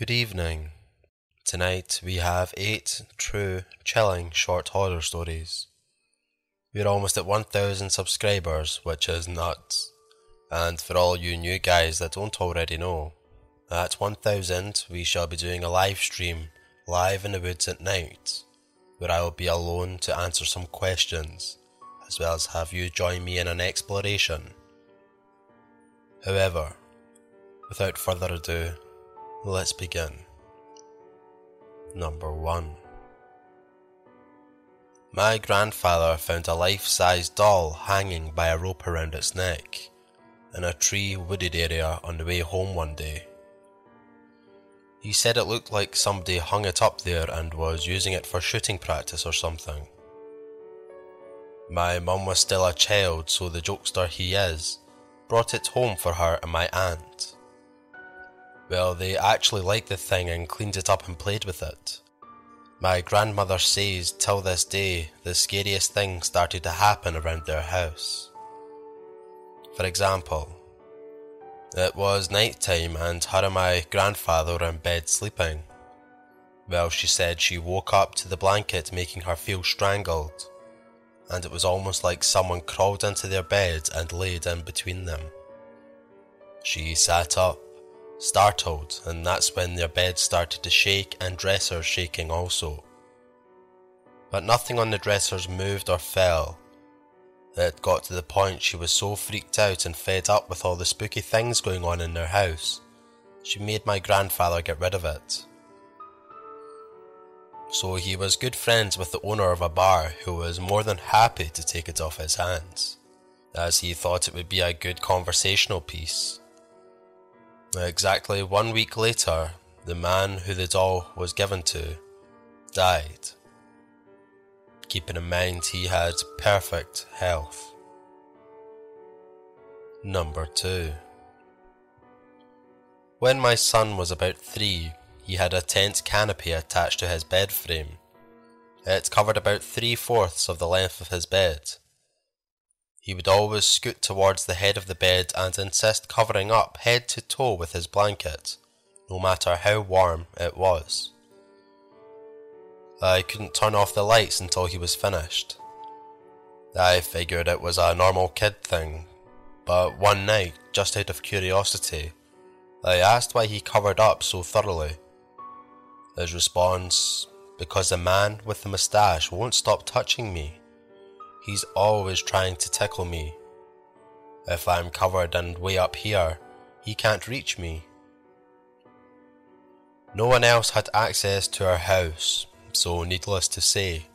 Good evening. Tonight we have eight true, chilling short horror stories. We're almost at 1000 subscribers, which is nuts. And for all you new guys that don't already know, at 1000 we shall be doing a live stream live in the woods at night, where I will be alone to answer some questions, as well as have you join me in an exploration. However, without further ado, let's begin. Number 1 My grandfather found a life sized doll hanging by a rope around its neck in a tree wooded area on the way home one day. He said it looked like somebody hung it up there and was using it for shooting practice or something. My mum was still a child, so the jokester he is brought it home for her and my aunt. Well, they actually liked the thing and cleaned it up and played with it. My grandmother says till this day the scariest things started to happen around their house. For example, it was night time and her and my grandfather were in bed sleeping. Well, she said she woke up to the blanket making her feel strangled, and it was almost like someone crawled into their bed and laid in between them. She sat up, startled, and that's when their bed started to shake and dressers shaking also. But nothing on the dressers moved or fell, it got to the point she was so freaked out and fed up with all the spooky things going on in their house, she made my grandfather get rid of it. So he was good friends with the owner of a bar who was more than happy to take it off his hands, as he thought it would be a good conversational piece. Exactly one week later, the man who the doll was given to died keeping in mind he had perfect health. Number 2 When my son was about three, he had a tent canopy attached to his bed frame. It covered about three fourths of the length of his bed. He would always scoot towards the head of the bed and insist covering up head to toe with his blanket, no matter how warm it was. I couldn't turn off the lights until he was finished. I figured it was a normal kid thing, but one night, just out of curiosity, I asked why he covered up so thoroughly. His response, because the man with the moustache won't stop touching me. He's always trying to tickle me. If I'm covered and way up here, he can't reach me. No one else had access to our house, so needless to say,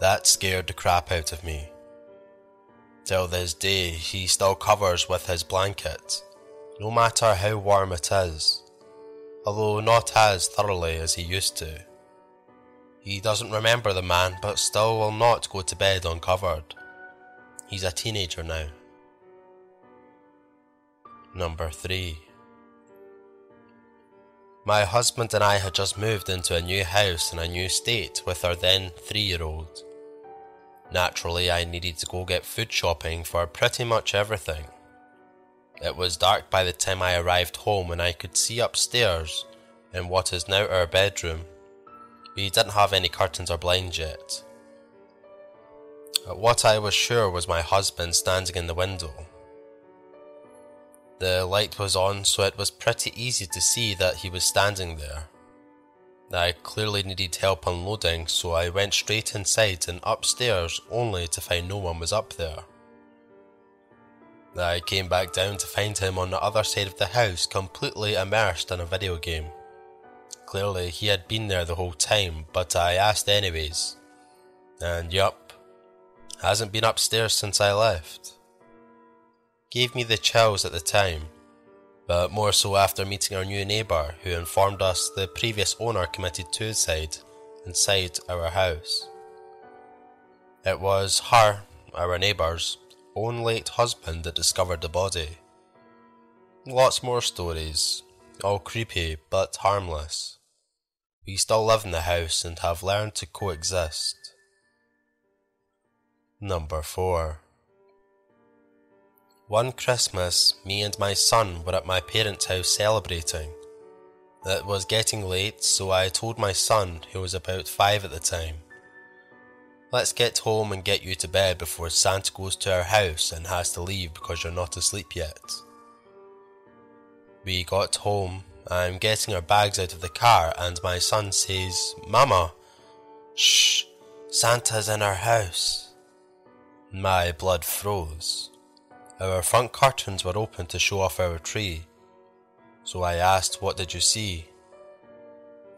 that scared the crap out of me. Till this day, he still covers with his blanket, no matter how warm it is, although not as thoroughly as he used to. He doesn't remember the man, but still will not go to bed uncovered. He's a teenager now. Number 3 my husband and I had just moved into a new house in a new state with our then three year old. Naturally, I needed to go get food shopping for pretty much everything. It was dark by the time I arrived home and I could see upstairs, in what is now our bedroom. We didn't have any curtains or blinds yet. What I was sure was my husband standing in the window. The light was on, so it was pretty easy to see that he was standing there. I clearly needed help unloading, so I went straight inside and upstairs only to find no one was up there. I came back down to find him on the other side of the house, completely immersed in a video game. Clearly, he had been there the whole time, but I asked anyways. And yup, hasn't been upstairs since I left gave me the chills at the time, but more so after meeting our new neighbour who informed us the previous owner committed suicide inside our house. It was her, our neighbour's, own late husband that discovered the body. Lots more stories, all creepy but harmless. We still live in the house and have learned to coexist. Number 4 one Christmas, me and my son were at my parents' house celebrating, It was getting late, so I told my son, who was about five at the time, Let's get home and get you to bed before Santa goes to our house and has to leave because you're not asleep yet. We got home, I'm getting our bags out of the car, and my son says, Mama, shh, Santa's in our house. My blood froze. Our front curtains were open to show off our tree, so I asked, What did you see?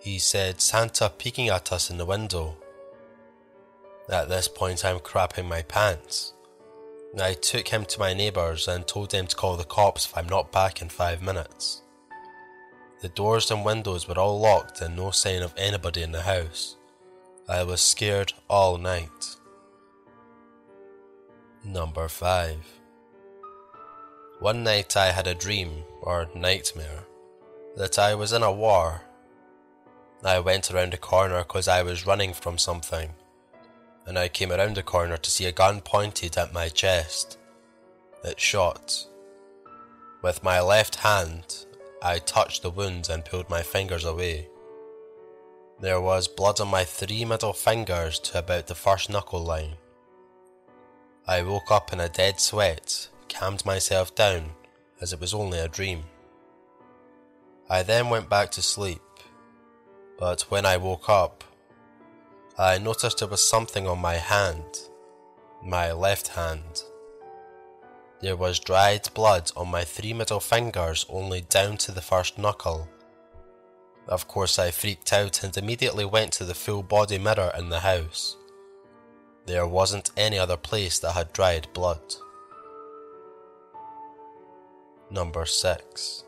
He said, Santa peeking at us in the window. At this point, I'm crapping my pants. I took him to my neighbours and told them to call the cops if I'm not back in five minutes. The doors and windows were all locked and no sign of anybody in the house. I was scared all night. Number 5 One night I had a dream, or nightmare, that I was in a war. I went around a corner because I was running from something and I came around the corner to see a gun pointed at my chest. It shot. With my left hand, I touched the wounds and pulled my fingers away. There was blood on my three middle fingers to about the first knuckle line. I woke up in a dead sweat, calmed myself down, as it was only a dream. I then went back to sleep, but when I woke up, I noticed there was something on my hand, my left hand. There was dried blood on my three middle fingers only down to the first knuckle. Of course, I freaked out and immediately went to the full body mirror in the house. There wasn't any other place that had dried blood. Number 6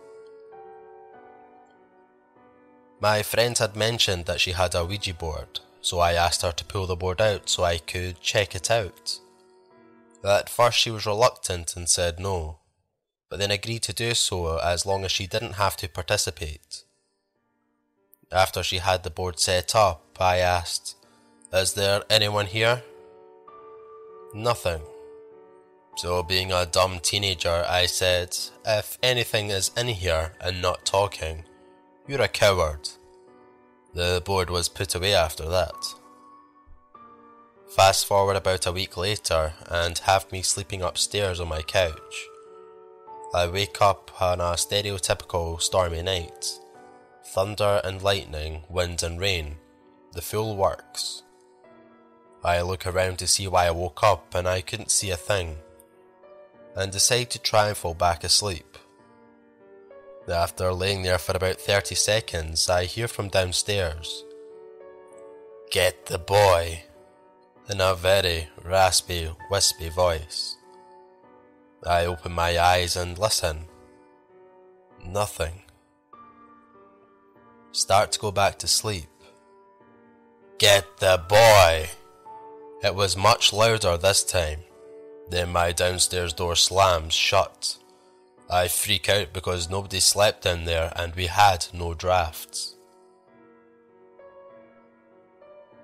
My friend had mentioned that she had a Ouija board so I asked her to pull the board out so I could check it out. At first she was reluctant and said no, but then agreed to do so as long as she didn't have to participate. After she had the board set up, I asked, Is there anyone here? Nothing. So, being a dumb teenager, I said, If anything is in here and not talking, you're a coward. The board was put away after that. Fast forward about a week later and have me sleeping upstairs on my couch. I wake up on a stereotypical stormy night. Thunder and lightning, wind and rain, the full works. I look around to see why I woke up and I couldn't see a thing, and decide to try and fall back asleep. After laying there for about 30 seconds, I hear from downstairs. Get the boy! In a very raspy, wispy voice. I open my eyes and listen. Nothing. Start to go back to sleep. Get the boy! It was much louder this time. Then my downstairs door slams shut. I freak out because nobody slept in there and we had no drafts.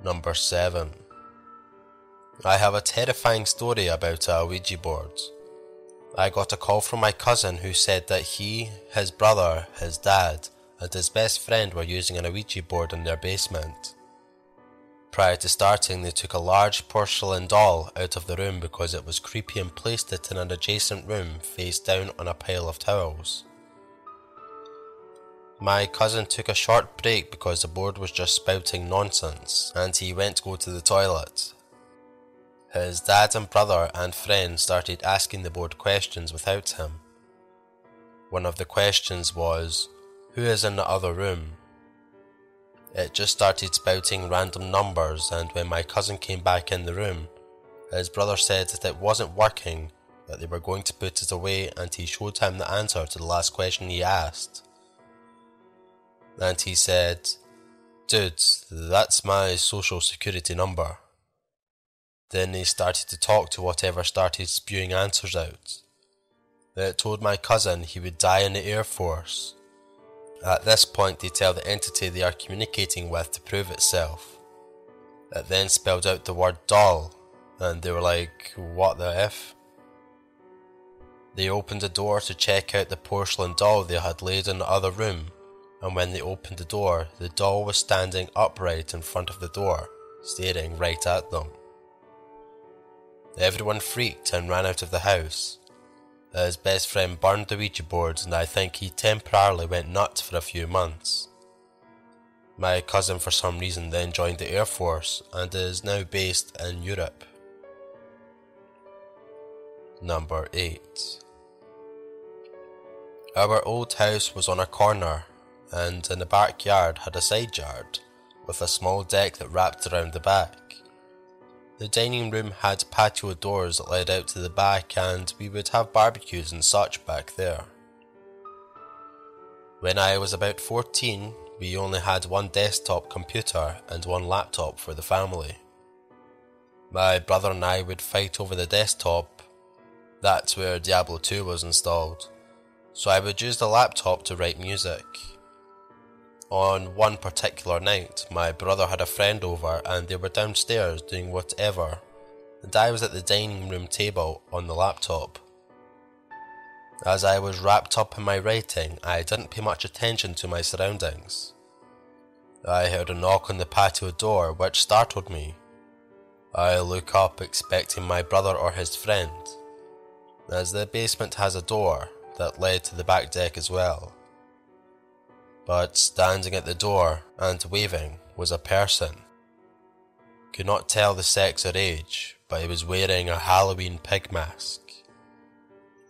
Number 7. I have a terrifying story about a Ouija board. I got a call from my cousin who said that he, his brother, his dad, and his best friend were using an Ouija board in their basement. Prior to starting, they took a large porcelain doll out of the room because it was creepy and placed it in an adjacent room face down on a pile of towels. My cousin took a short break because the board was just spouting nonsense and he went to go to the toilet. His dad and brother and friend started asking the board questions without him. One of the questions was, Who is in the other room? It just started spouting random numbers, and when my cousin came back in the room, his brother said that it wasn't working, that they were going to put it away, and he showed him the answer to the last question he asked. And he said, Dude, that's my social security number. Then they started to talk to whatever started spewing answers out. It told my cousin he would die in the Air Force, at this point, they tell the entity they are communicating with to prove itself. It then spelled out the word doll, and they were like, What the F? They opened the door to check out the porcelain doll they had laid in the other room, and when they opened the door, the doll was standing upright in front of the door, staring right at them. Everyone freaked and ran out of the house. His best friend burned the Ouija board, and I think he temporarily went nuts for a few months. My cousin, for some reason, then joined the Air Force and is now based in Europe. Number 8 Our old house was on a corner and in the backyard had a side yard with a small deck that wrapped around the back. The dining room had patio doors that led out to the back, and we would have barbecues and such back there. When I was about 14, we only had one desktop computer and one laptop for the family. My brother and I would fight over the desktop. That's where Diablo 2 was installed. So I would use the laptop to write music. On one particular night, my brother had a friend over and they were downstairs doing whatever, and I was at the dining room table on the laptop. As I was wrapped up in my writing, I didn't pay much attention to my surroundings. I heard a knock on the patio door which startled me. I look up expecting my brother or his friend, as the basement has a door that led to the back deck as well but standing at the door and waving was a person. Could not tell the sex or age, but he was wearing a Halloween pig mask.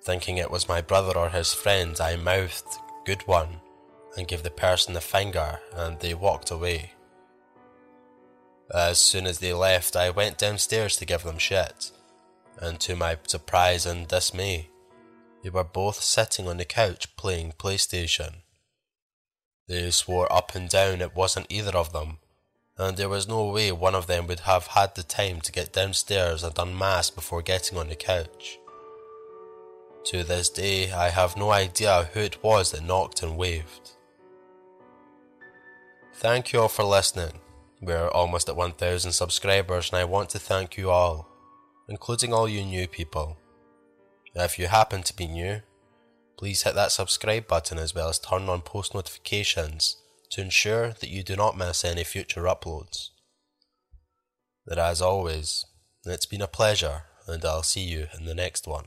Thinking it was my brother or his friend, I mouthed, Good one, and gave the person the finger, and they walked away. As soon as they left, I went downstairs to give them shit, and to my surprise and dismay, they were both sitting on the couch playing PlayStation. They swore up and down it wasn't either of them, and there was no way one of them would have had the time to get downstairs and unmask before getting on the couch. To this day, I have no idea who it was that knocked and waved. Thank you all for listening. We're almost at 1000 subscribers, and I want to thank you all, including all you new people. If you happen to be new, Please hit that subscribe button as well as turn on post notifications to ensure that you do not miss any future uploads. But as always, it's been a pleasure, and I'll see you in the next one.